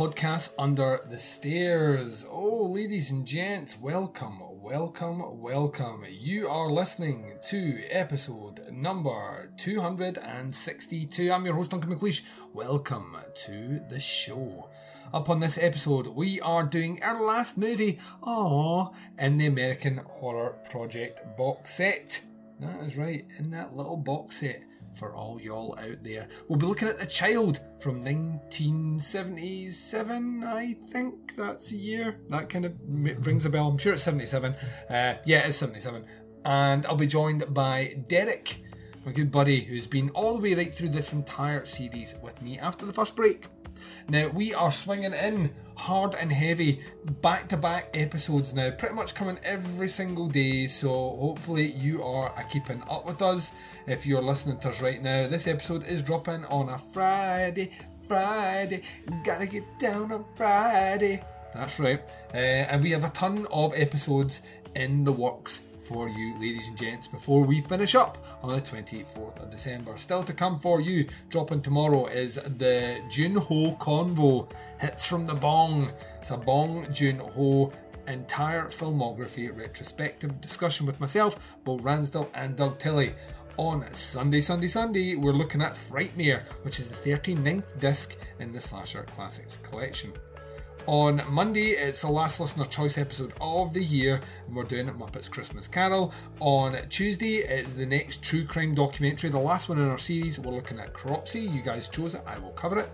Podcast Under the Stairs. Oh, ladies and gents, welcome, welcome, welcome. You are listening to episode number 262. I'm your host, Duncan McLeish. Welcome to the show. Up on this episode, we are doing our last movie, Aww, in the American Horror Project box set. That is right, in that little box set for all y'all out there. We'll be looking at The Child from 1977, I think that's a year. That kind of rings a bell. I'm sure it's 77. Uh, yeah, it's 77. And I'll be joined by Derek, my good buddy, who's been all the way right through this entire series with me after the first break. Now, we are swinging in hard and heavy back to back episodes now, pretty much coming every single day. So, hopefully, you are keeping up with us. If you're listening to us right now, this episode is dropping on a Friday. Friday, gotta get down on Friday. That's right. Uh, and we have a ton of episodes in the works for you, ladies and gents, before we finish up on the 24th of December. Still to come for you, dropping tomorrow, is the Joon-ho Convo Hits from the Bong. It's a Bong Joon-ho entire filmography retrospective discussion with myself, Bo Ransdell, and Doug Tilley. On Sunday, Sunday, Sunday, we're looking at Frightmare, which is the 39th disc in the Slasher Classics collection. On Monday, it's the last listener choice episode of the year, and we're doing Muppets Christmas Carol. On Tuesday, it's the next true crime documentary, the last one in our series. We're looking at Cropsy. You guys chose it, I will cover it.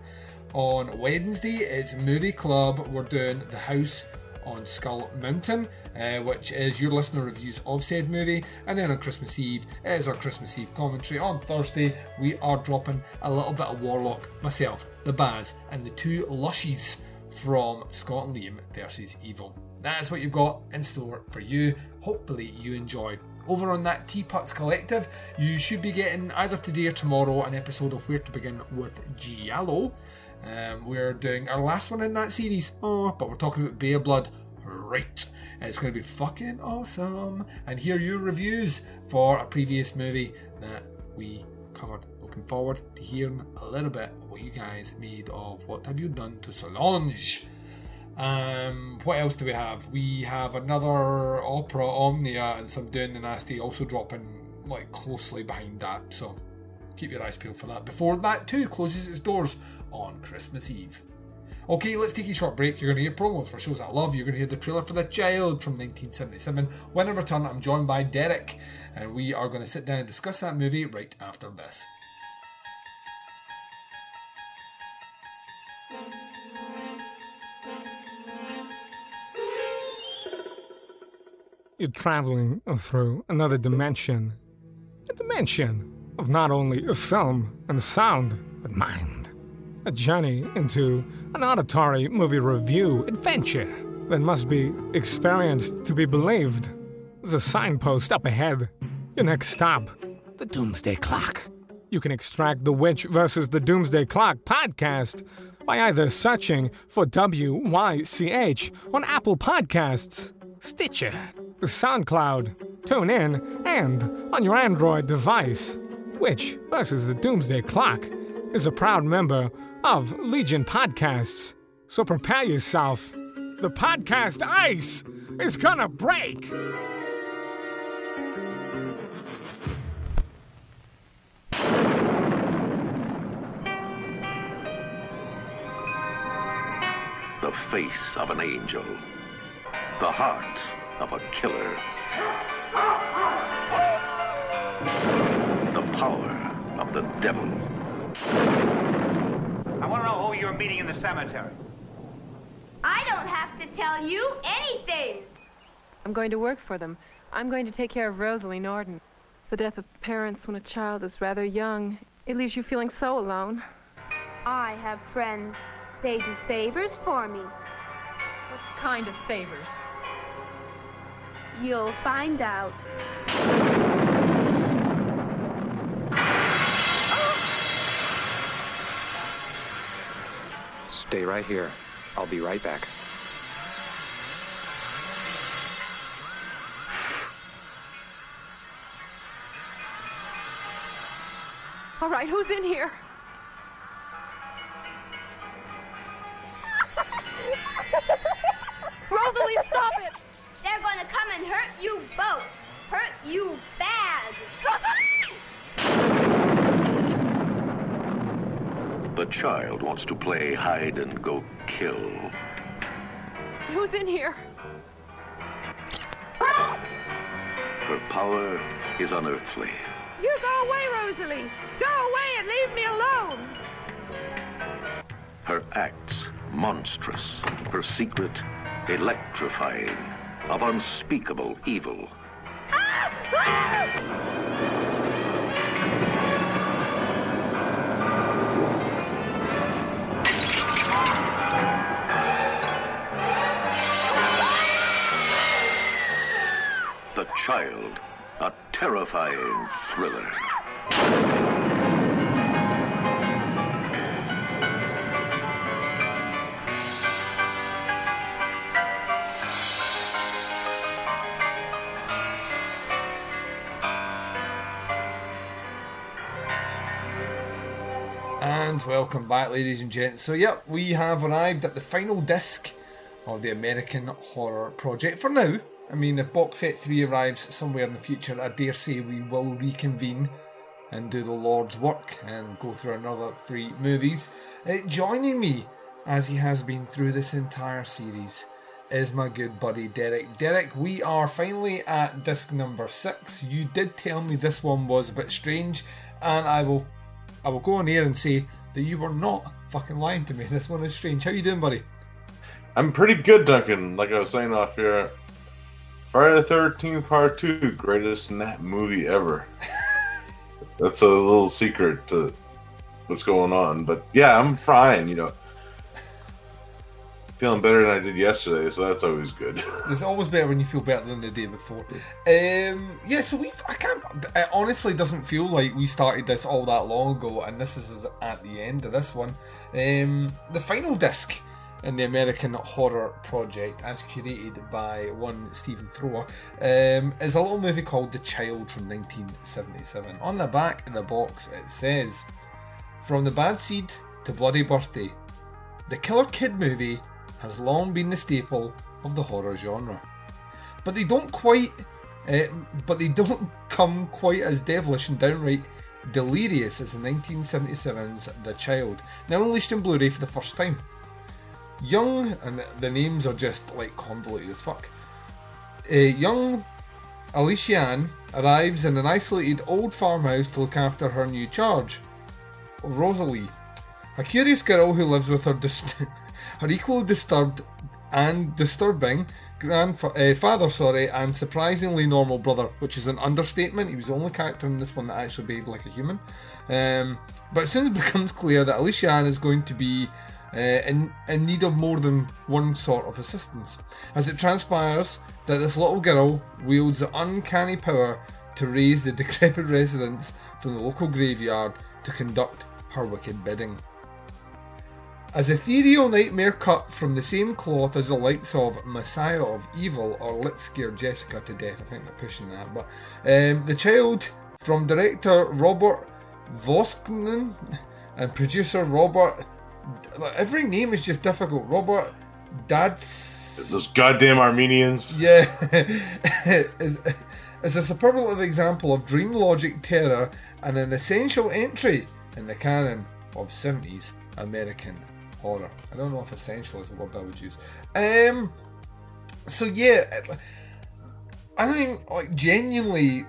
On Wednesday, it's Movie Club. We're doing The House on Skull Mountain, uh, which is your listener reviews of said movie. And then on Christmas Eve, is our Christmas Eve commentary. On Thursday, we are dropping a little bit of Warlock, myself, the Baz, and the two Lushies from Scott and Liam versus Evil. That is what you've got in store for you. Hopefully, you enjoy. Over on that Teapots Collective, you should be getting either today or tomorrow an episode of Where to Begin with Giallo. Um, we're doing our last one in that series. Oh, but we're talking about Bear Blood. Right. It's going to be fucking awesome. And here are your reviews for a previous movie that we covered. Looking forward to hearing a little bit what you guys made of What Have You Done to Solange? Um, what else do we have? We have another Opera Omnia and some Doing the Nasty also dropping like closely behind that. So keep your eyes peeled for that before that too closes its doors on Christmas Eve. Okay, let's take a short break. You're going to hear promos for shows I love. You're going to hear the trailer for The Child from 1977. When I return, I'm joined by Derek, and we are going to sit down and discuss that movie right after this. You're traveling through another dimension. A dimension of not only film and sound, but mind. A journey into an auditory movie review adventure that must be experienced to be believed. There's a signpost up ahead. Your next stop, the Doomsday Clock. You can extract the Witch versus the Doomsday Clock podcast by either searching for WYCH on Apple Podcasts, Stitcher, SoundCloud, TuneIn, and on your Android device. which, versus the Doomsday Clock is a proud member of Legion Podcasts. So prepare yourself. The podcast ice is gonna break. The face of an angel, the heart of a killer, the power of the devil. I want to know who you're meeting in the cemetery. I don't have to tell you anything. I'm going to work for them. I'm going to take care of Rosalie Norton. The death of parents when a child is rather young, it leaves you feeling so alone. I have friends. They do favors for me. What kind of favors? You'll find out. Stay right here. I'll be right back. All right, who's in here? Going to come and hurt you both. Hurt you bad. The child wants to play hide and go kill. Who's in here? Her power is unearthly. You go away, Rosalie. Go away and leave me alone. Her acts monstrous. Her secret electrifying. Of unspeakable evil. The Child, a terrifying thriller. And welcome back, ladies and gents. So, yep, we have arrived at the final disc of the American Horror Project. For now, I mean, if box set 3 arrives somewhere in the future, I dare say we will reconvene and do the Lord's work and go through another three movies. Uh, joining me, as he has been through this entire series, is my good buddy Derek. Derek, we are finally at disc number six. You did tell me this one was a bit strange, and I will I will go on here and say that you were not fucking lying to me. This one is strange. How you doing, buddy? I'm pretty good, Duncan. Like I was saying off here, Friday the 13th Part 2, greatest snap movie ever. That's a little secret to what's going on. But yeah, I'm fine, you know. Feeling better than I did yesterday, so that's always good. It's always better when you feel better than the day before. Um, yeah, so we've. I can't. It honestly doesn't feel like we started this all that long ago, and this is at the end of this one. Um, the final disc in the American Horror Project, as curated by one Stephen Thrower, um, is a little movie called The Child from 1977. On the back of the box, it says, "From the bad seed to bloody birthday, the Killer Kid movie." Has long been the staple of the horror genre. But they don't quite, uh, but they don't come quite as devilish and downright delirious as the 1977's The Child, now unleashed in Blu-ray for the first time. Young, and the names are just like convoluted as fuck. Uh, young Alicia Ann arrives in an isolated old farmhouse to look after her new charge, Rosalie, a curious girl who lives with her dist- her equally disturbed and disturbing grandfather, uh, father, sorry, and surprisingly normal brother, which is an understatement. He was the only character in this one that actually behaved like a human. Um, but soon it becomes clear that Alicia Ann is going to be uh, in, in need of more than one sort of assistance. As it transpires that this little girl wields the uncanny power to raise the decrepit residents from the local graveyard to conduct her wicked bidding. As ethereal nightmare cut from the same cloth as the likes of Messiah of Evil or Let's Scare Jessica to Death, I think they're pushing that, but um, The Child from director Robert Voskanian and producer Robert. Every name is just difficult. Robert Dad's. Those goddamn Armenians. Yeah. is, is a superlative example of dream logic terror and an essential entry in the canon of 70s American horror. I don't know if essential is the word I would use. Um, so yeah, I think like genuinely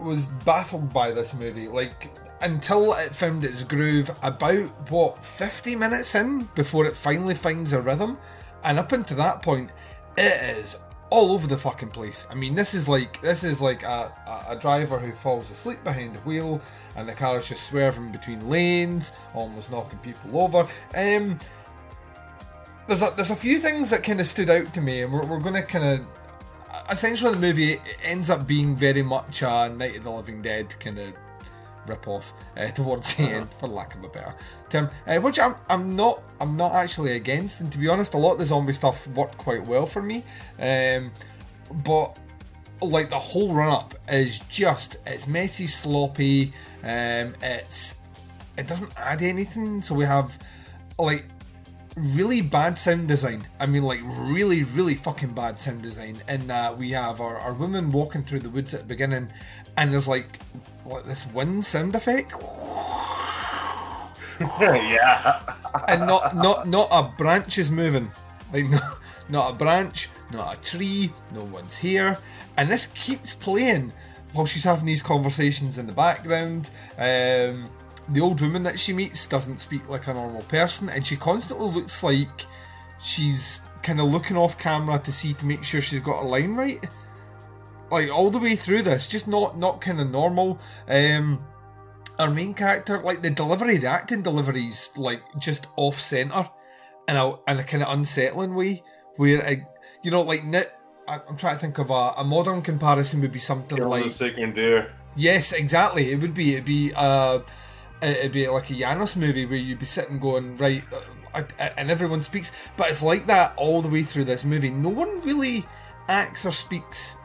was baffled by this movie. Like until it found its groove about what 50 minutes in before it finally finds a rhythm and up until that point it is all over the fucking place i mean this is like this is like a, a, a driver who falls asleep behind the wheel and the car is just swerving between lanes almost knocking people over um there's a, there's a few things that kind of stood out to me and we're, we're going to kind of essentially the movie ends up being very much a night of the living dead kind of rip off uh, towards the end, for lack of a better term. Uh, which I'm, I'm not I'm not actually against, and to be honest, a lot of the zombie stuff worked quite well for me. Um, but like the whole run up is just it's messy, sloppy. Um, it's it doesn't add anything. So we have like really bad sound design. I mean, like really, really fucking bad sound design. In that we have our, our woman walking through the woods at the beginning, and there's like what this wind sound effect. yeah. and not not not a branch is moving. Like no, not a branch, not a tree, no one's here. And this keeps playing while she's having these conversations in the background. Um, the old woman that she meets doesn't speak like a normal person, and she constantly looks like she's kind of looking off camera to see to make sure she's got a line right. Like all the way through this, just not not kind of normal. Um, our main character, like the delivery, the acting delivery's like just off center, in a in a kind of unsettling way. Where I, you know, like I'm trying to think of a, a modern comparison would be something like sick and. Yes, exactly. It would be. It'd be. Uh, it'd be like a Janos movie where you'd be sitting going right, uh, and everyone speaks. But it's like that all the way through this movie. No one really acts or speaks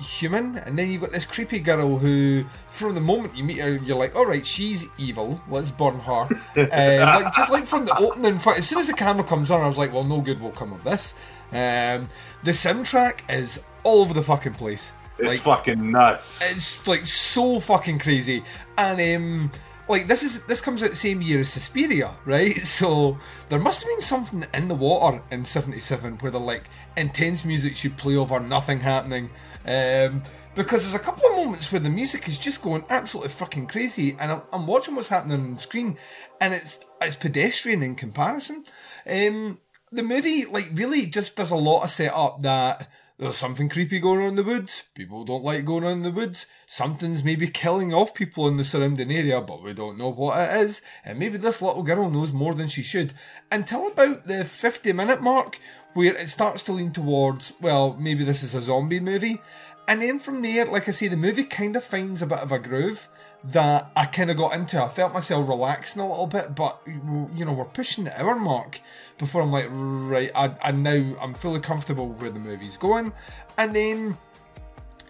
human, and then you've got this creepy girl who, from the moment you meet her, you're like, all right, she's evil. Let's burn her. uh, like just like from the opening, as soon as the camera comes on, I was like, well, no good will come of this. Um, the soundtrack is all over the fucking place. It's like, fucking nuts. It's like so fucking crazy, and um, like this is this comes out the same year as Suspiria, right? So there must have been something in the water in '77 where the like intense music should play over nothing happening. Um, because there's a couple of moments where the music is just going absolutely fucking crazy, and I'm, I'm watching what's happening on the screen, and it's it's pedestrian in comparison. Um, the movie like really just does a lot of setup that there's something creepy going on in the woods. People don't like going on in the woods. Something's maybe killing off people in the surrounding area, but we don't know what it is. And maybe this little girl knows more than she should. Until about the 50 minute mark, where it starts to lean towards, well, maybe this is a zombie movie. And then from there, like I say, the movie kind of finds a bit of a groove that I kind of got into. I felt myself relaxing a little bit, but you know, we're pushing the hour mark before I'm like, right, I, I now I'm fully comfortable where the movie's going, and then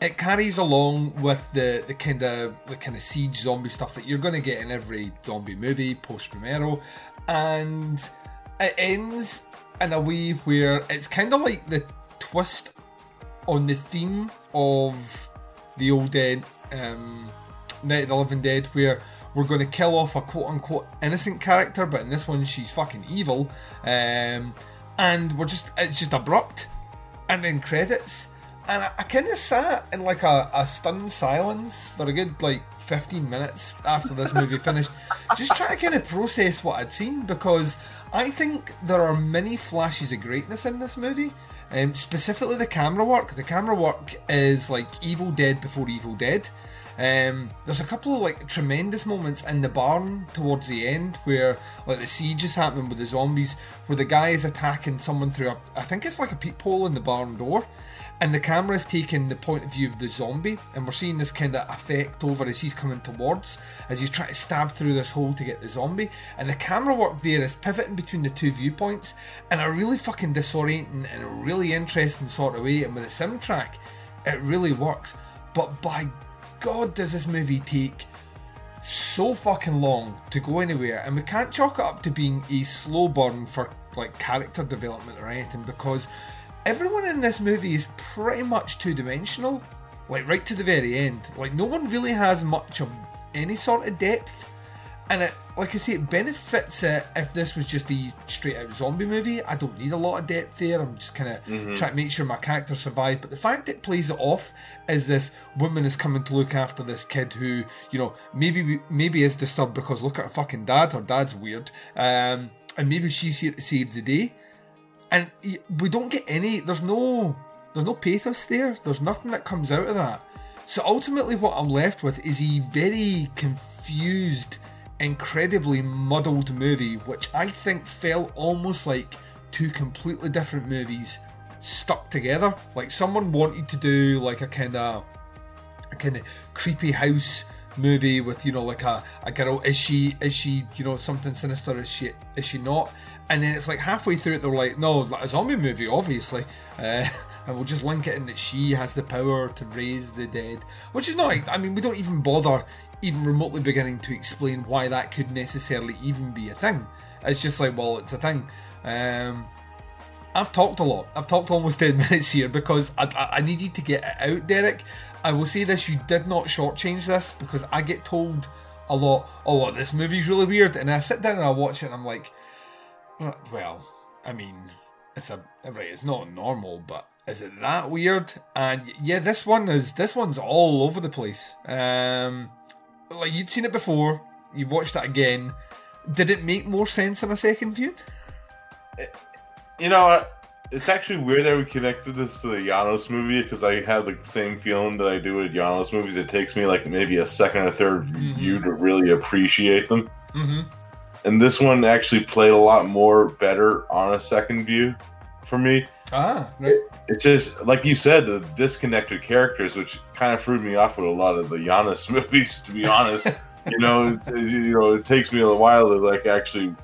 it carries along with the the kind of the kind of siege zombie stuff that you're going to get in every zombie movie post Romero, and it ends in a way where it's kind of like the twist on the theme of the old dead um, Night of the Living Dead, where we're going to kill off a quote unquote innocent character, but in this one she's fucking evil, um, and we're just it's just abrupt, and then credits, and I, I kind of sat in like a, a stunned silence for a good like 15 minutes after this movie finished, just trying to kind of process what I'd seen because I think there are many flashes of greatness in this movie. Um, specifically the camera work. The camera work is like Evil Dead before Evil Dead. Um, there's a couple of like tremendous moments in the barn towards the end where like the siege is happening with the zombies, where the guy is attacking someone through a, I think it's like a peephole in the barn door, and the camera is taking the point of view of the zombie, and we're seeing this kind of effect over as he's coming towards, as he's trying to stab through this hole to get the zombie, and the camera work there is pivoting between the two viewpoints in a really fucking disorienting and a really interesting sort of way, and with the soundtrack, it really works. But by God, does this movie take so fucking long to go anywhere, and we can't chalk it up to being a slow burn for like character development or anything because everyone in this movie is pretty much two dimensional, like right to the very end. Like no one really has much of any sort of depth, and it, like I say, it benefits it if this was just a straight out zombie movie. I don't need a lot of depth there. I'm just kind of Mhm. trying to make sure my character survives. But the fact it plays it off is this woman is coming to look after this kid who, you know, maybe maybe is disturbed because look at her fucking dad. Her dad's weird, um, and maybe she's here to save the day. And we don't get any. There's no. There's no pathos there. There's nothing that comes out of that. So ultimately, what I'm left with is a very confused, incredibly muddled movie, which I think felt almost like two completely different movies stuck together. Like someone wanted to do like a kind of a kind of creepy house movie with you know like a, a girl is she is she you know something sinister is she is she not and then it's like halfway through it they're like no a zombie movie obviously uh, and we'll just link it in that she has the power to raise the dead which is not i mean we don't even bother even remotely beginning to explain why that could necessarily even be a thing it's just like well it's a thing um I've talked a lot. I've talked almost 10 minutes here because I, I, needed to get it out, Derek. I will say this you did not shortchange this because I get told a lot, oh, well, this movie's really weird. And I sit down and I watch it and I'm like, "Uh, well, I mean, it's a, right, it's not normal, but is it that weird? And yeah, this one is, this one's all over the place. Um, like you'd seen it before, you watched it again. Did it make more sense on a second view? You know? It's actually weird that we connected this to the Janos movie because I have the same feeling that I do with Janos movies. It takes me like maybe a second or 3rd view to really appreciate them. Mm-hmm. And this one actually played a lot more better on a second view for me. Ah, right. It's just like you said, the disconnected characters, which kind of threw me off with a lot of the Giannis movies. To be honest, you know, it, you know, it takes me a while to like actually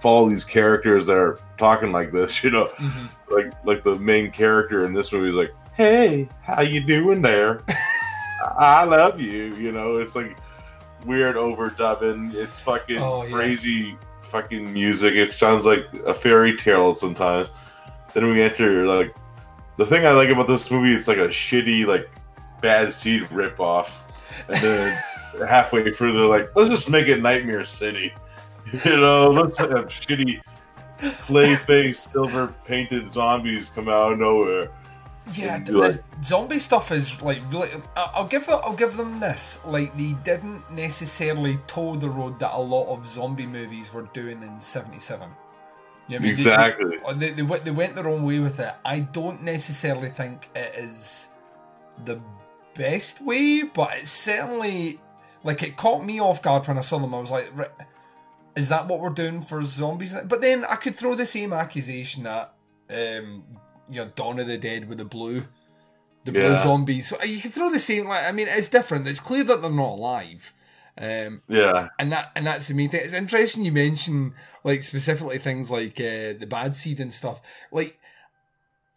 follow these characters that are talking like this. You know, like like the main character in this movie is like, "Hey, how you doing there? I love you." You know, it's like weird overdubbing. It's fucking Oh, yeah. crazy fucking music. It sounds like a fairy tale sometimes. Then we enter like the thing I like about this movie. It's like a shitty like bad seed ripoff, and then halfway through they're like, let's just make it Nightmare City. You know, let's have shitty clay face, silver painted zombies come out of nowhere. Yeah, And th- like, this zombie stuff is like really. I'll give them. I'll give them this. Like they didn't necessarily toe the road that a lot of zombie movies were doing in '77. You know I mean? Exactly. They, they, they, went- they went their own way with it. I don't necessarily think it is the best way, but it's certainly like it caught me off guard when I saw them. I was like, "Right, is that what we're doing for zombies? But then I could throw the same accusation at um, you know Dawn of the Dead with the blue, the blue Yeah. zombies. So you could throw the same. Like I mean, it's different. It's clear that they're not alive. Um, Yeah. and that and that's the main thing. It's interesting you mention like specifically things like uh, the bad seed and stuff. Like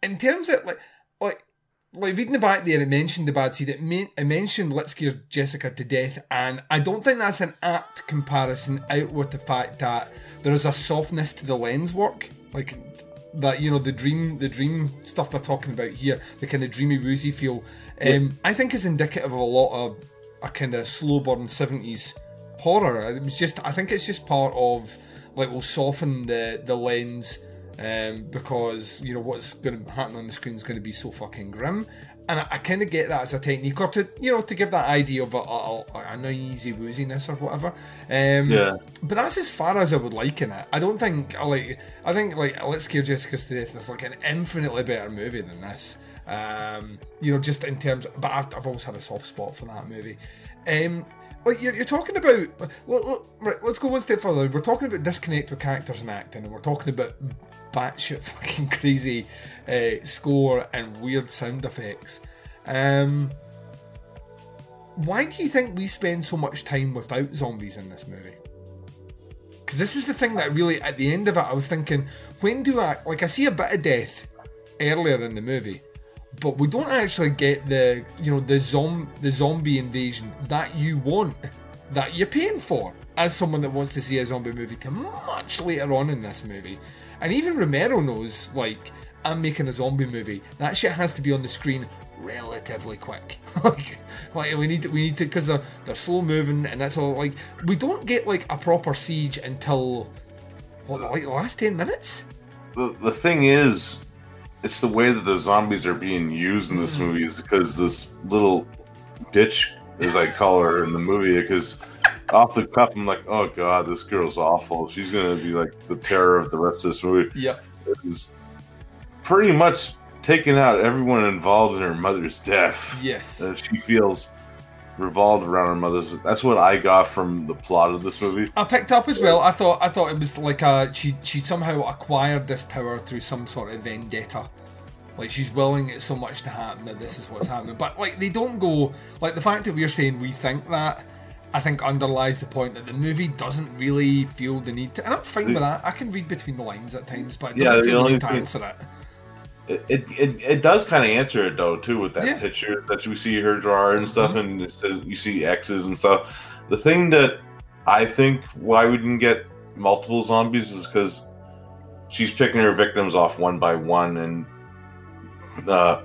in terms of like like like reading the back there, it mentioned the bad seed. It, men- it mentioned Let's Scare Jessica to death, and I don't think that's an apt comparison out with the fact that there is a softness to the lens work, like that. You know the dream, the dream stuff they're talking about here, the kind of dreamy woozy feel. Um, I think is indicative of a lot of a kind of slow burn seventies horror. It was just, I think it's just part of like we'll soften the the lens um, because you know what's going to happen on the screen is going to be so fucking grim. And I, I kind of get that as a technique, or to you know to give that idea of a, a, a, an uneasy wooziness or whatever. Um, Yeah. But that's as far as I would like in it. I don't think like. I think like Let's Scare Jessica to Death is like an infinitely better movie than this. Um, you know, just in terms. but I've, I've always had a soft spot for that movie. Um, like you're, you're talking about. Well, right, let's go one step further. We're talking about disconnect with characters and acting, and we're talking about batshit fucking crazy uh, score and weird sound effects. Um, why do you think we spend so much time without zombies in this movie? Because this was the thing that really, at the end of it, I was thinking, when do I like? I see a bit of death earlier in the movie, but we don't actually get the you know the zom the zombie invasion that you want, that you're paying for as someone that wants to see a zombie movie to much later on in this movie, and even Romero knows like I'm making a zombie movie. That shit has to be on the screen relatively quick. like, like we need to, we need to because they're they're slow moving and that's all. Like we don't get like a proper siege until what like the last ten minutes. The the thing is, it's the way that the zombies are being used in this Mm. movie is because this little bitch, as I call her in the movie, because off the cuff I'm like, oh god, this girl's awful. She's gonna be like the terror of the rest of this movie. Yep. Is pretty much taking out everyone involved in her mother's death. Yes. Uh, she feels revolved around her mother's. That's what I got from the plot of this movie. I picked up as well. I thought I thought it was like a she she somehow acquired this power through some sort of vendetta. Like she's willing it so much to happen that this is what's happening. But like they don't go like the fact that we're saying we think that I think underlies the point that the movie doesn't really feel the need to and I'm fine with that. I can read between the lines at times, but it Yeah, doesn't the feel the need to answer it. It it, it, does kind of answer it though too with that Yeah. picture that we see her drawer and stuff, Mhm. and it says you see X's and stuff. The thing that I think why we didn't get multiple zombies is because she's picking her victims off one by one, and uh,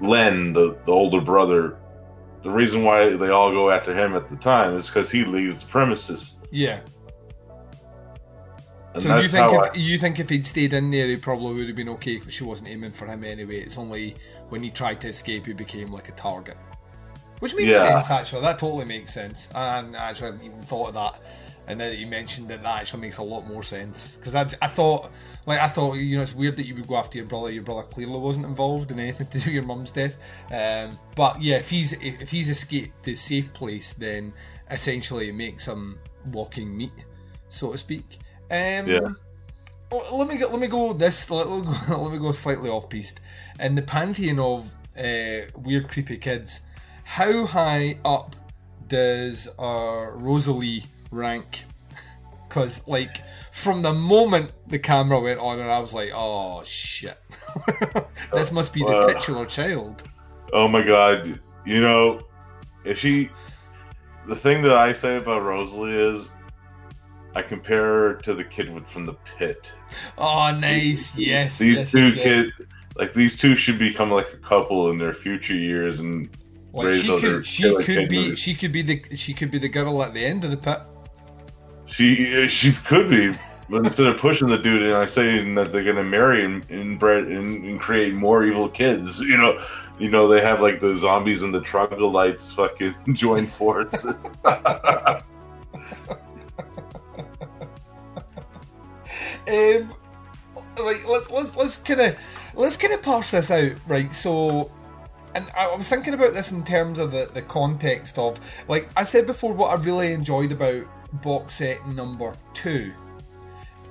Len, the the older brother, the reason why they all go after him at the time is because he leaves the premises. Yeah. And So you think if I- you think if he'd stayed in there, he probably would have been okay because she wasn't aiming for him anyway. It's only when he tried to escape, he became like a target, which makes Yeah. sense actually. That totally makes sense. And I actually hadn't even thought of that. And now that you mentioned it, that actually makes a lot more sense because I, I thought, like I thought, you know, it's weird that you would go after your brother. Your brother clearly wasn't involved in anything to do with your mum's death. Um, but yeah, if he's if he's escaped the safe place, then essentially it makes him walking meat, so to speak. Um, Yeah. let me go. Let me go this. Let, let me go slightly off piste. In the pantheon of uh, weird, creepy kids, how high up does uh, Rosalie rank? Because like from the moment the camera went on, and I was like, "Oh shit, this must be the Uh, titular child." Oh my god! You know, if she, the thing that I say about Rosalie is, I compare her to the kid from the pit. Oh, nice. Yes. These yes, two yes, yes. kids, like these two, should become like a couple in their future years and Like raise she other could, she could be, she could be the, she could be the girl at the end of the pit. She she could be, but instead of pushing the dude and I saying that they're gonna marry and and and create more evil kids, you know, you know they have like the zombies and the troglodytes fucking join forces. Um, right, let's let's let's kind of let's kind of parse this out, right? So, and I, I was thinking about this in terms of the the context of, like I said before, what I really enjoyed about box set number two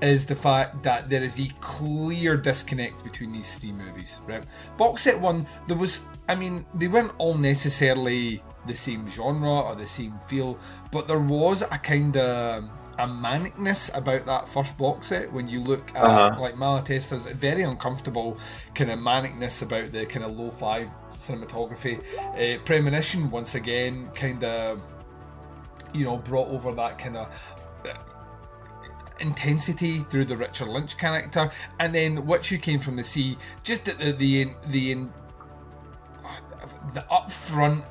is the fact that there is a clear disconnect between these three movies, right? Box set one, there was, I mean, they weren't all necessarily the same genre or the same feel, but there was a kind of a manicness about that first box set when you look at Uh-huh. like Malatesta's very uncomfortable kind of manicness about the kind of lo-fi cinematography. Uh, Premonition once again kind of you know brought over that kind of intensity through the Richard Lynch character, and then Witch Who Came from the Sea, just the the the, the, the upfront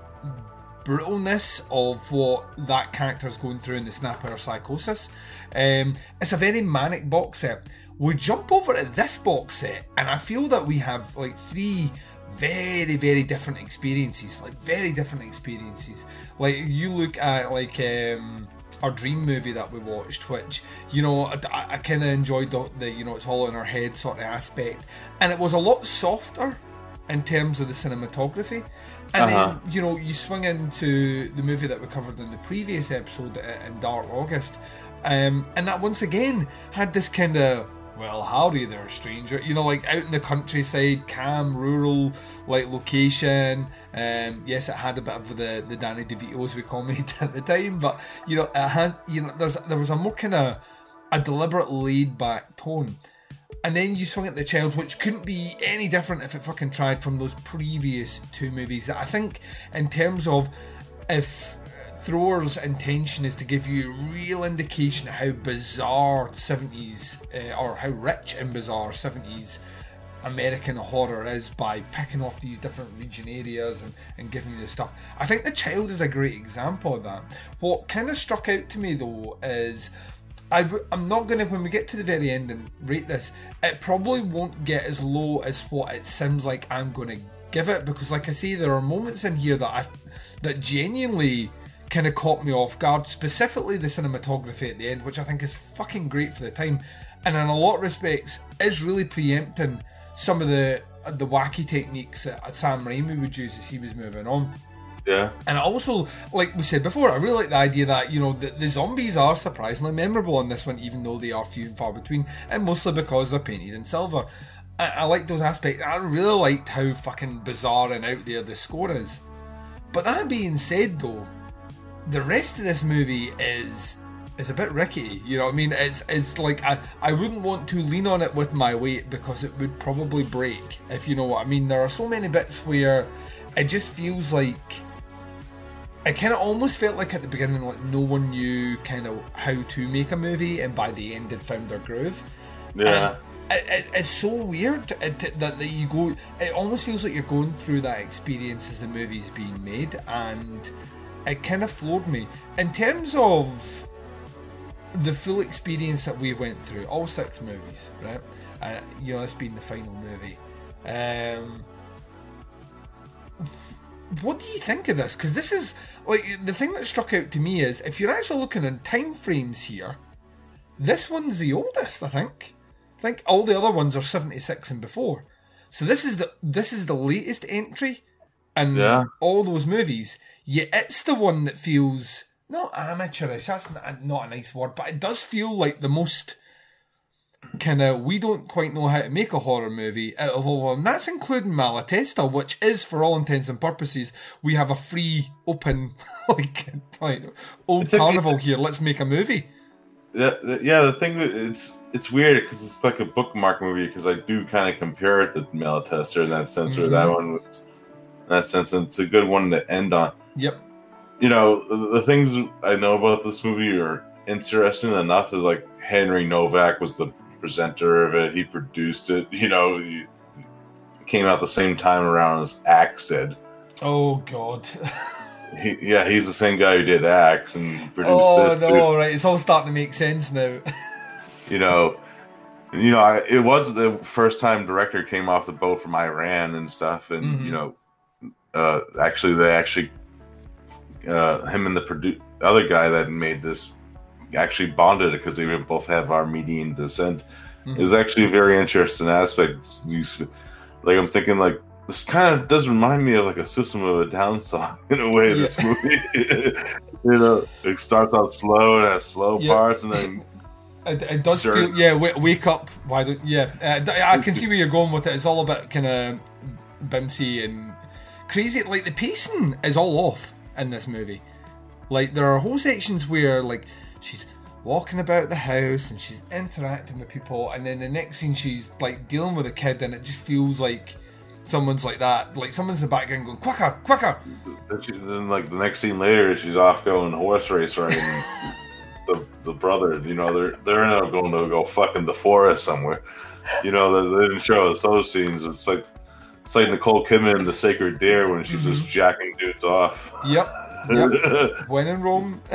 brutalness of what that character's going through in the Snapper Psychosis. Um, it's a very manic box set. We jump over to this box set, and I feel that we have like three very very different experiences like very different experiences like you look at like um our dream movie that we watched, which you know I, I kind of enjoyed the, the you know it's all in our head sort of aspect, and it was a lot softer in terms of the cinematography. And Uh-huh. then you know you swing into the movie that we covered in the previous episode uh, in Dark August, um, and that once again had this kind of well, howdy there, stranger. You know, like out in the countryside, calm, rural, like location. Um, yes, it had a bit of the the Danny DeVito's we commented at the time, but you know, it had you know, there's there was a more kind of a deliberate, laid back tone. And then you swing at the child, which couldn't be any different if it fucking tried from those previous two movies. That I think, in terms of if Thrower's intention is to give you a real indication of how bizarre 70s uh, or how rich and bizarre 70s American horror is by picking off these different region areas and, and giving you the stuff. I think The Child is a great example of that. What kind of struck out to me though is I w- I'm not going to, when we get to the very end and rate this, it probably won't get as low as what it seems like I'm going to give it because, like I say, there are moments in here that I, that genuinely kind of caught me off guard, specifically the cinematography at the end, which I think is fucking great for the time, and in a lot of respects is really preempting some of the the wacky techniques that Sam Raimi would use as he was moving on. Yeah. And also, like we said before, I really like the idea that, you know, the, the zombies are surprisingly memorable in this one, even though they are few and far between, and mostly because they're painted in silver. I, I like those aspects. I really liked how fucking bizarre and out there the score is. But that being said, though, the rest of this movie is is a bit rickety. You know what I mean? It's it's like I, I wouldn't want to lean on it with my weight because it would probably break, if you know what I mean. There are so many bits where it just feels like it kind of almost felt like at the beginning like no one knew kind of how to make a movie and by the end had found their groove. Yeah. it, it, it's so weird it, that, that you go it almost feels like you're going through that experience as the movie's being made and it kind of floored me. In terms of the full experience that we went through all six movies right? Uh, you know this being the final movie. Um what do you think of this? Because this is like the thing that struck out to me is if you're actually looking in time frames here, this one's the oldest. I think. I think all the other ones are seventy six and before. So this is the this is the latest entry, in Yeah. all those movies. Yet it's the one that feels not amateurish. That's not, not a nice word, but it does feel like the most kind of we don't quite know how to make a horror movie out of all of them. That's including Malatesta, which is for all intents and purposes we have a free, open, like, like old It's a- carnival here. Let's make a movie. Yeah, th- yeah. The thing that it's it's weird because it's like a bookmark movie because I do kind of compare it to Malatesta in that sense, or that Mhm. one was in that sense. And it's a good one to end on. Yep. You know, the, the things I know about this movie are interesting enough. Is like Henry Novak was the presenter of it. He produced it. You know, he came out the same time around as Axe did. Oh God. He, yeah, he's the same guy who did Axe and produced oh this. no! too. Right, it's all starting to make sense now. you know, you know, I, it was the first time director came off the boat from Iran and stuff, and Mhm. you know, uh, actually, they actually, uh, him and the produ- other guy that made this actually bonded because they both have Armenian descent. It was actually a very interesting aspect. Like I'm thinking, like this kind of does remind me of like a System of a Down song in a way. This movie, you know, it starts out slow and has slow Yeah. parts, and then It, it does Sure. feel yeah. Wake, wake up! Why don't yeah? Uh, I can see where you're going with it. It's all a bit kind of bimsy and crazy. Like the pacing is all off in this movie. Like there are whole sections where like she's walking about the house and she's interacting with people, and then the next scene she's like dealing with a kid, and it just feels like someone's like that. Like someone's in the background going quicker, quicker. Then, she, then, like the next scene later, she's off going horse race riding. the the brothers, you know, they're they're not going to go fucking the forest somewhere. You know, they, they didn't show us those scenes. It's like it's like Nicole Kidman in The Sacred Deer when she's mm-hmm. just jacking dudes off. Yep. Yep. when in Rome.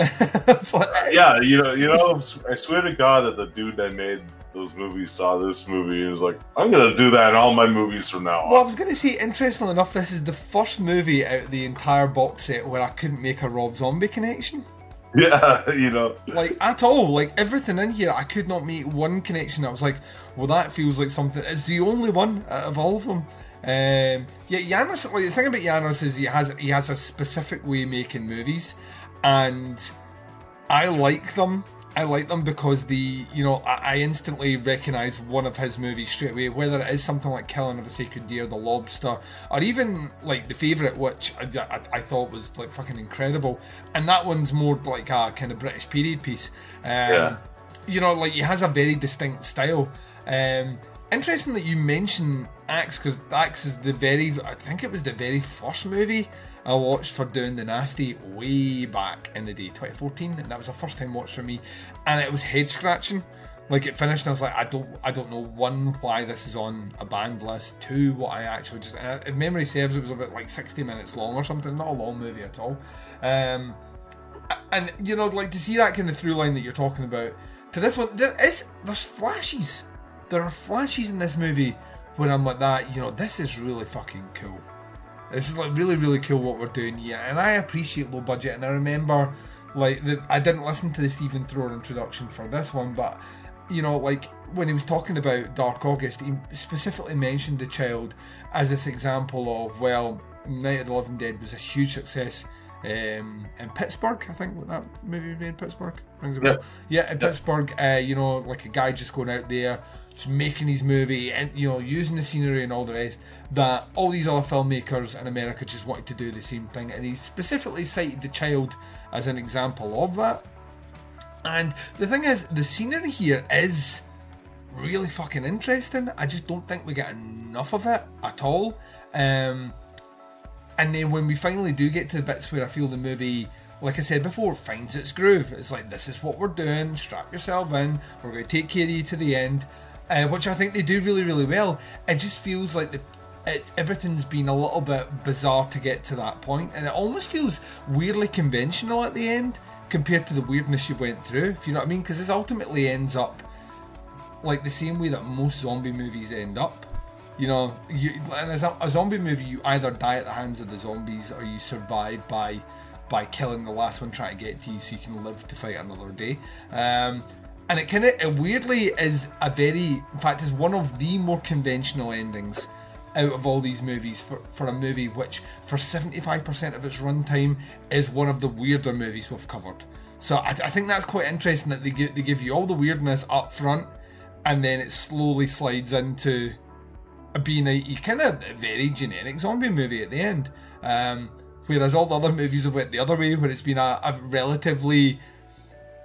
Like- yeah, you know, you know, I swear to God that the dude that made those movies saw this movie and was like, "I'm gonna do that in all my movies from now on." Well, I was going to say, interestingly enough, this is the first movie out of the entire box set where I couldn't make a Rob Zombie connection. Yeah, you know, Like, at all. Like, everything in here, I could not make one connection. I was like, well, that feels like something. It's the only one out of all of them. Um, yeah, Janos, like, the thing about Janos is he has, he has a specific way of making movies, and I like them. I like them because the you know I, I instantly recognise one of his movies straight away, whether it is something like Killing of a Sacred Deer, The Lobster, or even like the favourite, which I, I, I thought was like fucking incredible, and that one's more like a kind of British period piece. Um, Yeah. You know, like he has a very distinct style. Um, interesting that you mention Axe because Axe is the very I think it was the very first movie I watched for Doing the Nasty way back in the day, 2014, and that was the first time watch for me, and it was head scratching like it finished and I was like I don't I don't know one why this is on a band list two what I actually just uh, if memory serves it was about like 60 minutes long or something not a long movie at all. Um and you know like to see that kind of through line that you're talking about to this one there is there's flashes. There are flashes in this movie when I'm like that you know this is really fucking cool. This is like really really cool what we're doing here and I appreciate low budget and I remember like the, I didn't listen to the Stephen Thrower introduction for this one but you know, like when he was talking about Dark August, he specifically mentioned the child as this example of well, Night of the Living Dead was a huge success um, in Pittsburgh. I think what that movie was made in Pittsburgh rings a bell. Yeah, in Pittsburgh, uh, you know, like a guy just going out there, just making his movie, and you know, using the scenery and all the rest. That all these other filmmakers in America just wanted to do the same thing, and he specifically cited the child as an example of that. And the thing is, the scenery here is really fucking interesting. I just don't think we get enough of it at all. Um, and then when we finally do get to the bits where I feel the movie, like I said before, finds its groove, it's like, this is what we're doing, strap yourself in, we're going to take care of you to the end, uh, which I think they do really, really well. It just feels like the it, everything's been a little bit bizarre to get to that point, and it almost feels weirdly conventional at the end compared to the weirdness you went through, if you know what I mean? Because this ultimately ends up like the same way that most zombie movies end up. You know, you, and as a, a zombie movie, you either die at the hands of the zombies or you survive by by killing the last one trying to get to you so you can live to fight another day. Um, and it kind of weirdly is a very, in fact, is one of the more conventional endings out of all these movies for, for a movie which, for 75% of its runtime, is one of the weirder movies we've covered. So I, I think that's quite interesting that they give, they give you all the weirdness up front and then it slowly slides into being a, a kind of very generic zombie movie at the end. Um, whereas all the other movies have went the other way, where it's been a, a relatively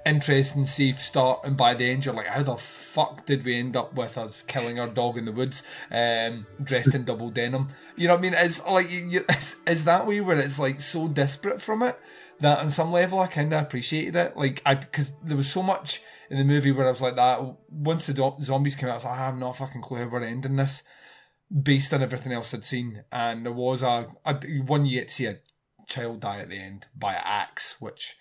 interesting, safe start, and by the end you're like, how the fuck did we end up with us killing our dog in the woods, um, dressed in double denim? You know what I mean? It's like it's, it's that way where it's like so disparate from it that on some level I kind of appreciated it. Like I because there was so much in the movie where I was like that. Once the do- zombies came out, I was like, I have no fucking clue how we're ending this, based on everything else I'd seen. And there was a, a one you get to see a child die at the end by axe, which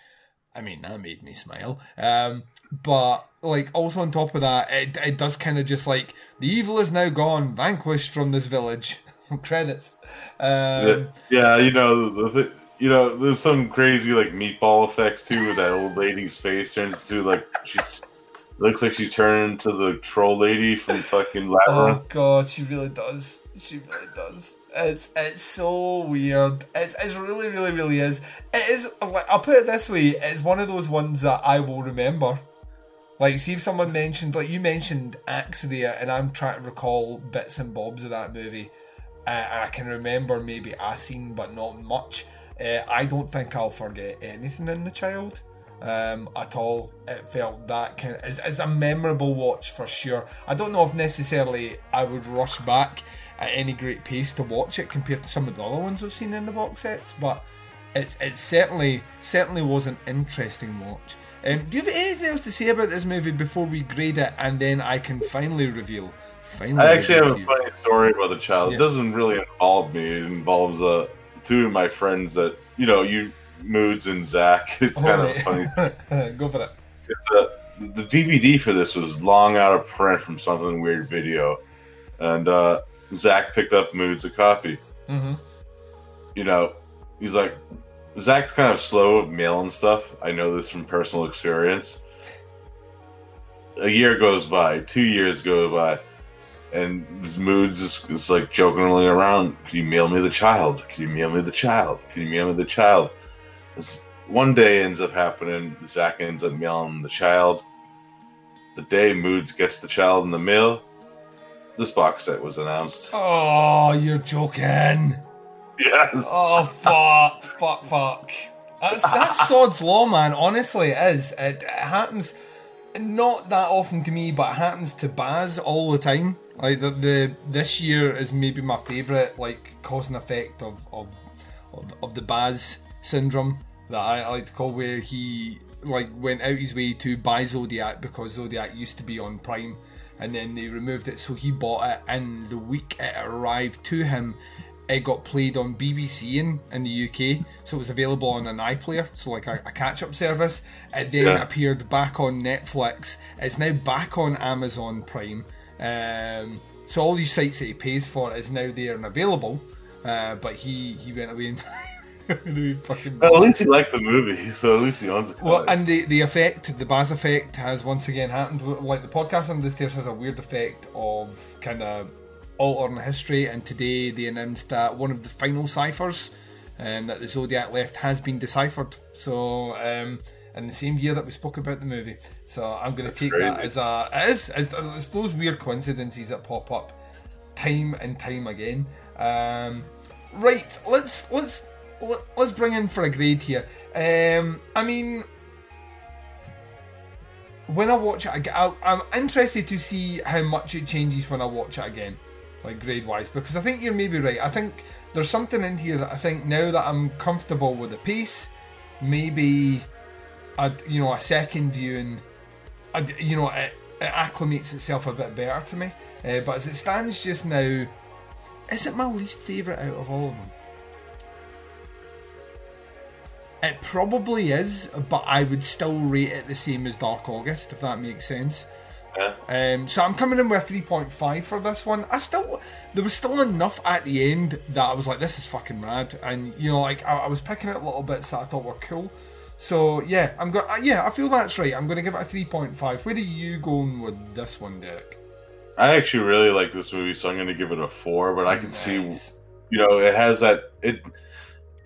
I mean, that made me smile. Um, but like also on top of that, it, it does kind of just like the evil is now gone, vanquished from this village. Credits. Um, yeah, you know the, the you know there's some crazy like meatball effects too. With that old lady's face turns to like she's looks like she's turning into the troll lady from fucking Labyrinth. Oh god, she really does. She really does. It's it's so weird. It's it's really really really is. It is. I'll put it this way. It's one of those ones that I will remember. Like, see if someone mentioned, like you mentioned, Axe there, and I'm trying to recall bits and bobs of that movie. Uh, I can remember maybe a scene, but not much. Uh, I don't think I'll forget anything in the child um, at all. It felt that kind of is, is a memorable watch for sure. I don't know if necessarily I would rush back at any great pace to watch it compared to some of the other ones we've seen in the box sets, but it's it certainly certainly was an interesting watch. Um, do you have anything else to say about this movie before we grade it, and then I can finally reveal? Finally, I actually have a you. funny story about the child. Yes. It doesn't really involve me. It involves uh, two of my friends that you know, you moods and Zach. It's kind of funny. Go for it. It's uh, the DVD for this was long out of print from something weird video, and uh, Zach picked up moods a copy. hmm You know, he's like, Zach's kind of slow of mailing stuff. I know this from personal experience. A year goes by, two years go by, and his moods is, is like jokingly around. Can you mail me the child? Can you mail me the child? Can you mail me the child? This one day ends up happening. Zach ends up mailing the child. The day Moods gets the child in the mail, this box set was announced. Oh, you're joking. Yes. Oh fuck, fuck, fuck. That's that's sod's law, man. Honestly, it is. It, it happens not that often to me, but it happens to Baz all the time. Like the, the this year is maybe my favourite like cause and effect of of of, of the Baz syndrome that I like to call where he like went out his way to buy Zodiac because Zodiac used to be on Prime, and then they removed it, so he bought it. And the week it arrived to him, it got played on BBC in, in the UK, so it was available on an iPlayer, so like a, a catch-up service. It then Yeah. appeared back on Netflix. It's now back on Amazon Prime. Um, so all these sites that he pays for is now there and available. Uh, but he he went away and fucking Well, at least he liked the movie, so at least he owns it. well, and the, the effect, the Baz effect, has once again happened. Like the podcast on the stairs has a weird effect of kind of altering history, and today they announced that one of the final ciphers um, that the Zodiac left has been deciphered. So, um, in the same year that we spoke about the movie, so I'm going to take that crazy. as a it is it's, it's those weird coincidences that pop up time and time again. Um, right, let's let's let- let's bring in for a grade here. Um, I mean, when I watch it, I, I'm interested to see how much it changes when I watch it again, like grade wise, because I think you're maybe right. I think there's something in here that I think now that I'm comfortable with the pace, maybe, a you know, a second viewing, I, you know, it, it acclimates itself a bit better to me. Uh, but as it stands just now, is it my least favourite out of all of them? It probably is, but I would still rate it the same as Dark August, if that makes sense. Yeah. Um, so I'm coming in with 3.5 for this one. I still, there was still enough at the end that I was like, this is fucking rad. And, you know, like, I, I was picking out little bits that I thought were cool. So, yeah, I'm going, uh, yeah, I feel that's right. I'm going to give it a 3.5. Where are you going with this one, Derek? I actually really like this movie, so I'm going to give it a four. But I can see, you know, it has that it.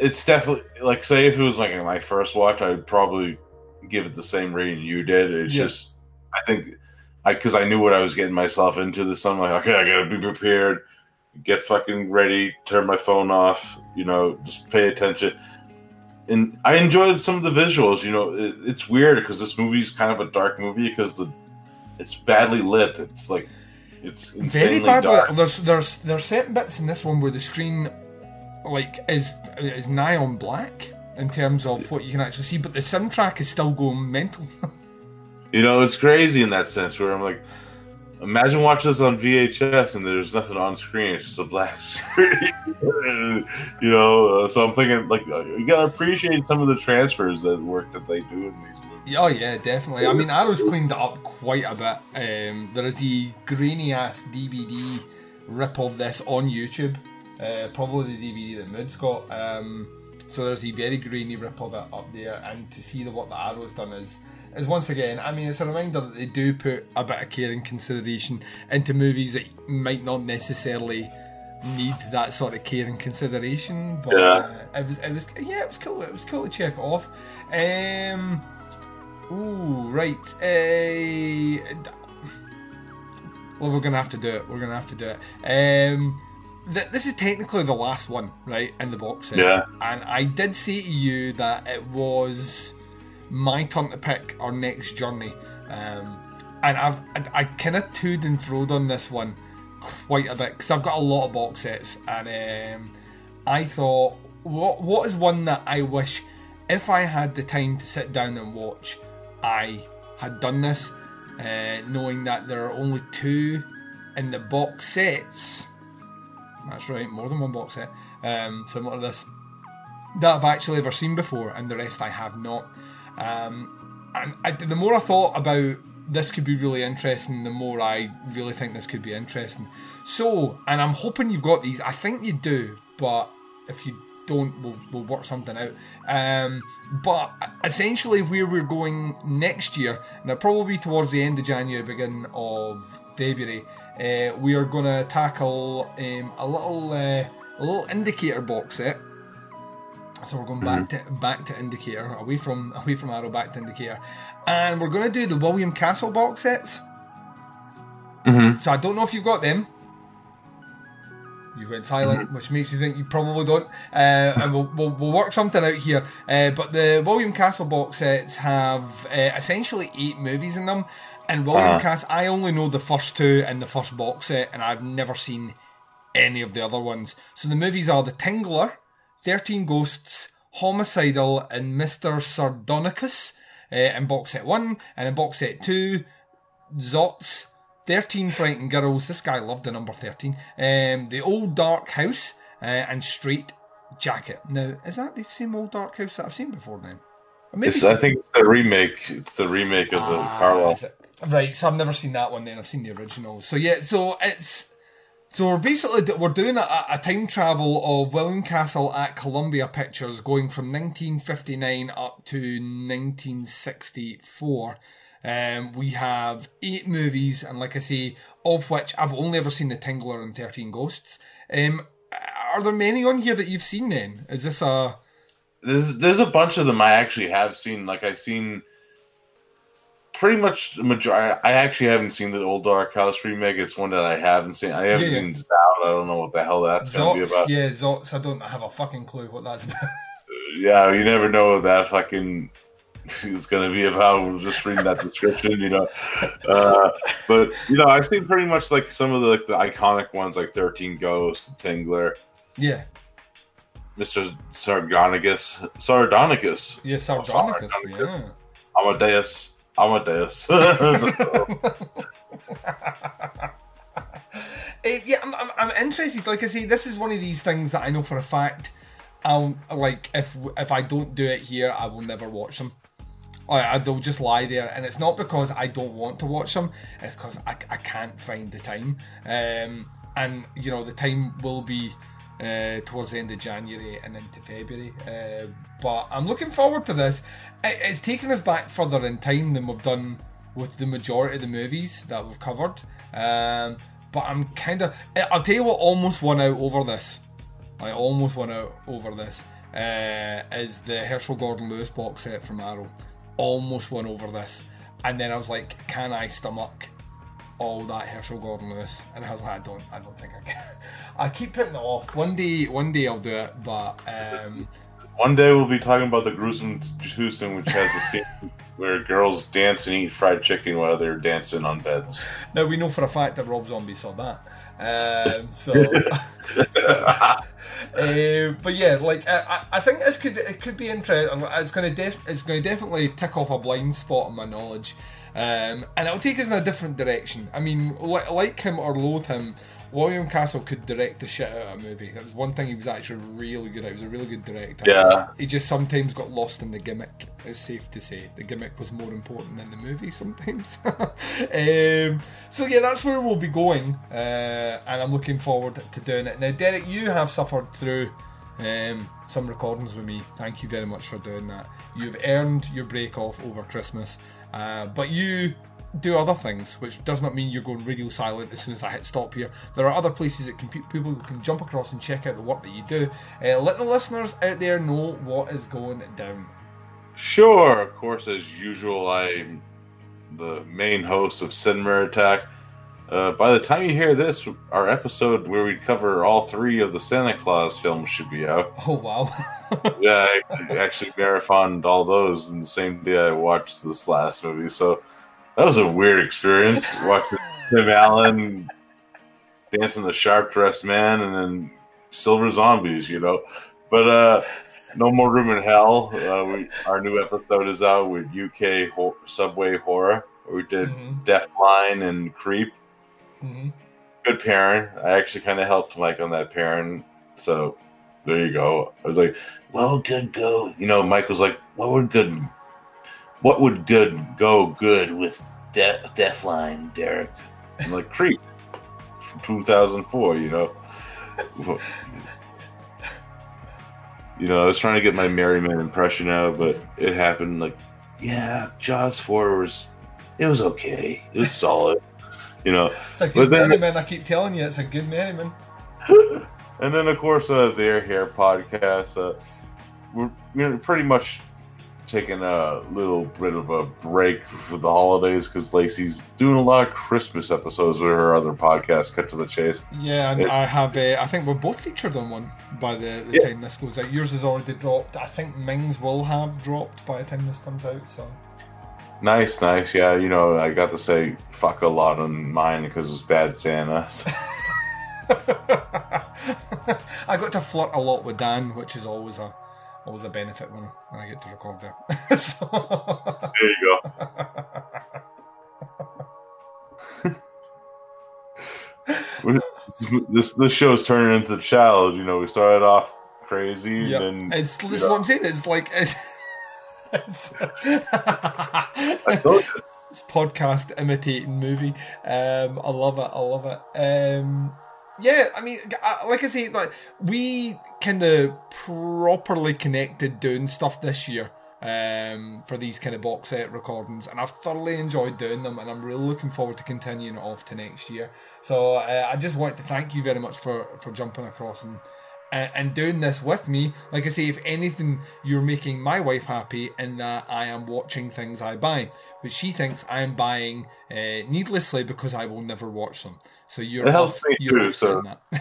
It's definitely like say if it was like my first watch, I'd probably give it the same rating you did. It's Yeah. just I think I because I knew what I was getting myself into. This I'm like, okay, I gotta be prepared, get fucking ready, turn my phone off, you know, just pay attention. And I enjoyed some of the visuals. You know, it, it's weird because this movie's kind of a dark movie because the it's badly lit. It's like it's Very insanely bad. dark. There's there's there's certain bits in this one where the screen like is is nigh on black in terms of what you can actually see, but the soundtrack is still going mental. You know, it's crazy in that sense where I'm like, imagine watching this on VHS and there's nothing on screen; it's just a black screen. you know, uh, so I'm thinking like uh, you gotta appreciate some of the transfers that work that they do in these movies. oh yeah, definitely. I mean, Arrow's cleaned it up quite a bit. Um, there is the grainy ass DVD rip of this on YouTube. Uh, probably the DVD that Mood's got. Um, so there's the very grainy rip of it up there, and to see the what the Arrow's done is is once again. I mean, it's a reminder that they do put a bit of care and consideration into movies that might not necessarily need that sort of care and consideration. But Yeah. uh, it was, it was, yeah, it was cool. It was cool to check off. Um, ooh, right. Uh, well, we're gonna have to do it. We're gonna have to do it. Um, th- this is technically the last one, right, in the box set. Yeah. And I did say to you that it was my turn to pick our next journey. Um, and I've I, I kind of toed and froed on this one quite a bit because I've got a lot of box sets, and um, I thought, what what is one that I wish if I had the time to sit down and watch, I had done this, uh, knowing that there are only two in the box sets. That's right, more than one box set. Um, similar to this that I've actually ever seen before, and the rest I have not. Um, and I, the more I thought about this could be really interesting, the more I really think this could be interesting. So, and I'm hoping you've got these. I think you do, but if you don't, we'll, we'll work something out. Um, but essentially, where we're going next year, and it'll probably be towards the end of January, beginning of February, uh, we are going to tackle um, a little uh, a little indicator box set. So we're going back to back to Indicator, away from away from Arrow, back to Indicator, and we're going to do the William Castle box sets. So I don't know if you've got them. You went silent, which makes you think you probably don't. Uh, and we'll, we'll, we'll work something out here. Uh, but the William Castle box sets have uh, essentially eight movies in them. And William Uh-huh. Castle, I only know the first two in the first box set, and I've never seen any of the other ones. So the movies are The Tingler, 13 Ghosts, Homicidal, and Mr. Sardonicus. uh, in box set one, and in box set two, Zotz, 13 Frightened Girls. This guy loved the number 13. Um, the Old Dark House, uh, and Straight Jacket. Now, is that the same Old Dark House that I've seen before then? Maybe I think it's the remake. It's the remake of the Ah, Carlisle. Right, so I've never seen that one. Then I've seen the original. So yeah, so it's so we're basically we're doing a, a time travel of William Castle at Columbia Pictures, going from 1959 up to 1964. Um, we have eight movies, and like I say, of which I've only ever seen The Tingler and Thirteen Ghosts. Um, are there many on here that you've seen? Then is this a There's there's a bunch of them I actually have seen. Like I've seen pretty much the majority. I actually haven't seen the old Dark House remake. It's one that I haven't seen. I haven't Yeah, yeah. seen Zout. I don't know what the hell that's going to be about. Yeah, Zotz. I don't have a fucking clue what that's about. Yeah, you never know that fucking is going to be about. Just reading that description, you know. Uh, but you know, I've seen pretty much like some of the like the iconic ones, like Thirteen Ghosts, Tingler, yeah. Mister Sardonicus, Sardonicus, Yeah, Oh, Sardonicus. Sardonicus. yeah. Amadeus, Amadeus. Eh, yeah, I'm, I'm, I'm interested. Like I say, this is one of these things that I know for a fact. I'll like if if I don't do it here, I will never watch them. I, they'll just lie there, and it's not because I don't want to watch them. It's because I, I can't find the time. Um, and you know the time will be uh, towards the end of January and into February. Uh, but I'm looking forward to this. It, it's taken us back further in time than we've done with the majority of the movies that we've covered. Um, but I'm kind of. I'll tell you what almost won out over this. I almost won out over this. Uh, is the Herschell Gordon Lewis box set from Arrow. Almost won over this. And then I was like, can I stomach all that Herschell Gordon Lewis? And I was like, I don't I don't think I can. I keep putting it off. One day one day I'll do it, but um One day we'll be talking about the gruesome twosome, which has a scene where girls dance and eat fried chicken while they're dancing on beds. Now we know for a fact that Rob Zombie saw that. Um, so, so uh, but yeah, like I, I- I think this could it could be interesting. It's going to def- it's going to definitely tick off a blind spot in my knowledge, um, and it'll take us in a different direction. I mean, li- like him or loathe him, William Castle could direct the shit out of a movie. That was one thing he was actually really good at. He was a really good director. Yeah. He just sometimes got lost in the gimmick. It's safe to say the gimmick was more important than the movie sometimes. um, so yeah, that's where we'll be going, uh, and I'm looking forward to doing it. Now, Derek, you have suffered through um, some recordings with me. Thank you very much for doing that. You've earned your break off over Christmas, uh, but you do other things, which does not mean you're going radio silent as soon as I hit stop here. There are other places that can people can jump across and check out the work that you do. Uh, let the listeners out there know what is going down. Sure, of course, as usual, I'm the main host of Cinema Attack. Uh, by the time you hear this, our episode where we cover all three of the Santa Clause films should be out. Oh wow! yeah, I actually marathoned all those in the same day I watched this last movie. So that was a weird experience watching Tim Allen dancing the sharp dressed man and then silver zombies, you know. But uh no more room in hell. Uh, we, our new episode is out with UK ho- subway horror. We did Mhm. Deathline and Creep. hmm Good pairing. I actually kind of helped Mike on that pairing. So there you go. I was like, well, good go. You know, Mike was like, what would good, what would good go good with De- Deathline, Derek? I'm like, Creep 2004, you know? You know, I was trying to get my Merryman impression out, but it happened like, yeah, Jaws 4 was, it was okay. It was solid. You know, It's a good then- merryman. I keep telling you, it's a good merryman. and then of course uh, their hair podcast uh, we're you know, pretty much taking a little bit of a break for the holidays because lacey's doing a lot of christmas episodes with her other podcast cut to the chase Yeah, and It- I have. Uh, I think we're both featured on one by the, the Yeah. time this goes out. Yours has already dropped. I think Ming's will have dropped by the time this comes out. So nice nice yeah you know i got to say fuck a lot on mine because it's bad santa I got to flirt a lot with Dan, which is always a always a benefit when, when I get to record there. so, There you go. this this show is turning into the challenge. You know, we started off crazy, yeah, and it's this is what I'm saying. It's like it's, it's, I told you. it's podcast imitating movie. Um, I love it. I love it. Um, yeah, I mean, like I say, like we kind of properly connected doing stuff this year um, for these kind of box set recordings, and I've thoroughly enjoyed doing them, and I'm really looking forward to continuing it off to next year. So uh, I just want to thank you very much for for jumping across and. And and doing this with me, like I say, if anything, you're making my wife happy in that I am watching things I buy, which she thinks I am buying uh, needlessly because I will never watch them. So you're It helps off- me you're too, so- that.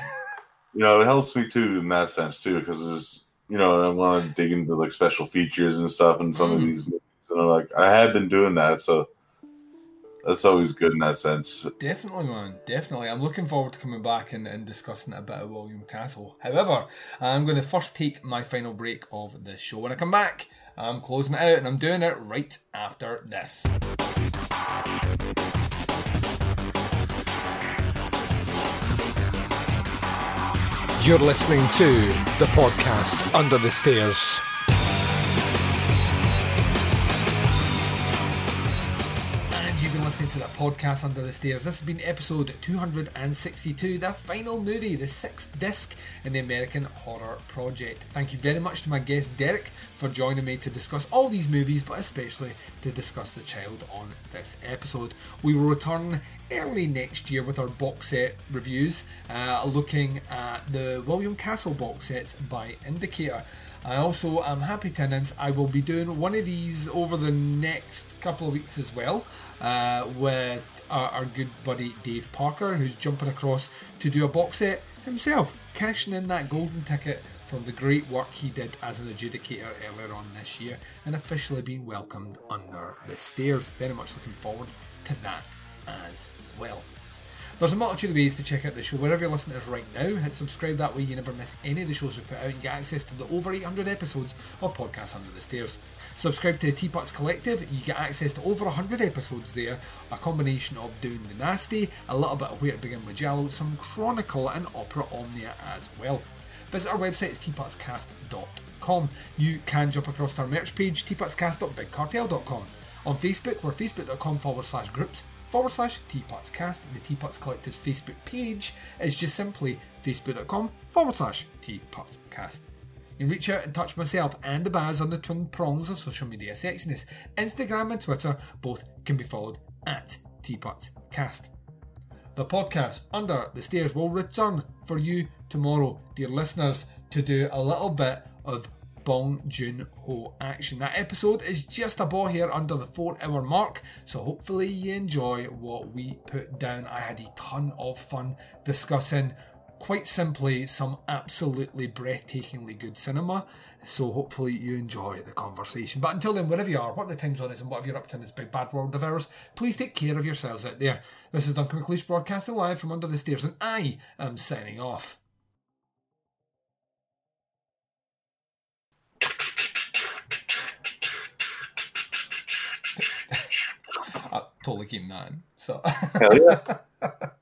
you know, it helps me too in that sense too, because there's, you know, I want to dig into like special features and stuff and some of Mm. these movies, and I'm like, I have been doing that, so that's always good in that sense. Definitely, man. Definitely. I'm looking forward to coming back and, and discussing a bit of William Castle. However, I'm going to first take my final break of this show. When I come back, I'm closing it out and I'm doing it right after this. You're listening to the podcast Under the Stairs. Podcast Under the Stairs. This has been episode 262, the final movie, the sixth disc in the American Horror Project. Thank you very much to my guest Derek for joining me to discuss all these movies, but especially to discuss The Child on this episode. We will return early next year with our box set reviews, uh, looking at the William Castle box sets by Indicator. I also am happy to announce I will be doing one of these over the next couple of weeks as well uh, with our, our good buddy Dave Parker, who's jumping across to do a box set himself, cashing in that golden ticket from the great work he did as an adjudicator earlier on this year and officially being welcomed under the stairs. Very much looking forward to that as well. There's a multitude of ways to check out the show. Wherever you're listening to us right now, hit subscribe. That way you never miss any of the shows we put out. You get access to the over 800 episodes of Podcasts Under the Stairs. Subscribe to the Teapots Collective. You get access to over 100 episodes there. A combination of Doing the Nasty, a little bit of Where to Begin with Jello, some Chronicle and Opera Omnia as well. Visit our website, it's teapotscast.com. You can jump across to our merch page, teapotscast.bigcartel.com. On Facebook, we're facebook.com forward slash groups forward slash teapotscast. The Teapots Collective's Facebook page is just simply facebook.com forward slash teapotscast. You can reach out and touch myself and the Baz on the twin prongs of social media sexiness. Instagram and Twitter both can be followed at teapotscast. The podcast Under the Stairs will return for you tomorrow, dear listeners, to do a little bit of Bong Joon Ho action. That episode is just about here under the four hour mark, so hopefully you enjoy what we put down. I had a ton of fun discussing, quite simply, some absolutely breathtakingly good cinema. So hopefully you enjoy the conversation. But until then, wherever you are, what the time zone is, and whatever you're up to in this big bad world of ours, please take care of yourselves out there. This is Duncan McLeish broadcasting live from under the stairs, and I am signing off. a Game 9. So. Hell yeah.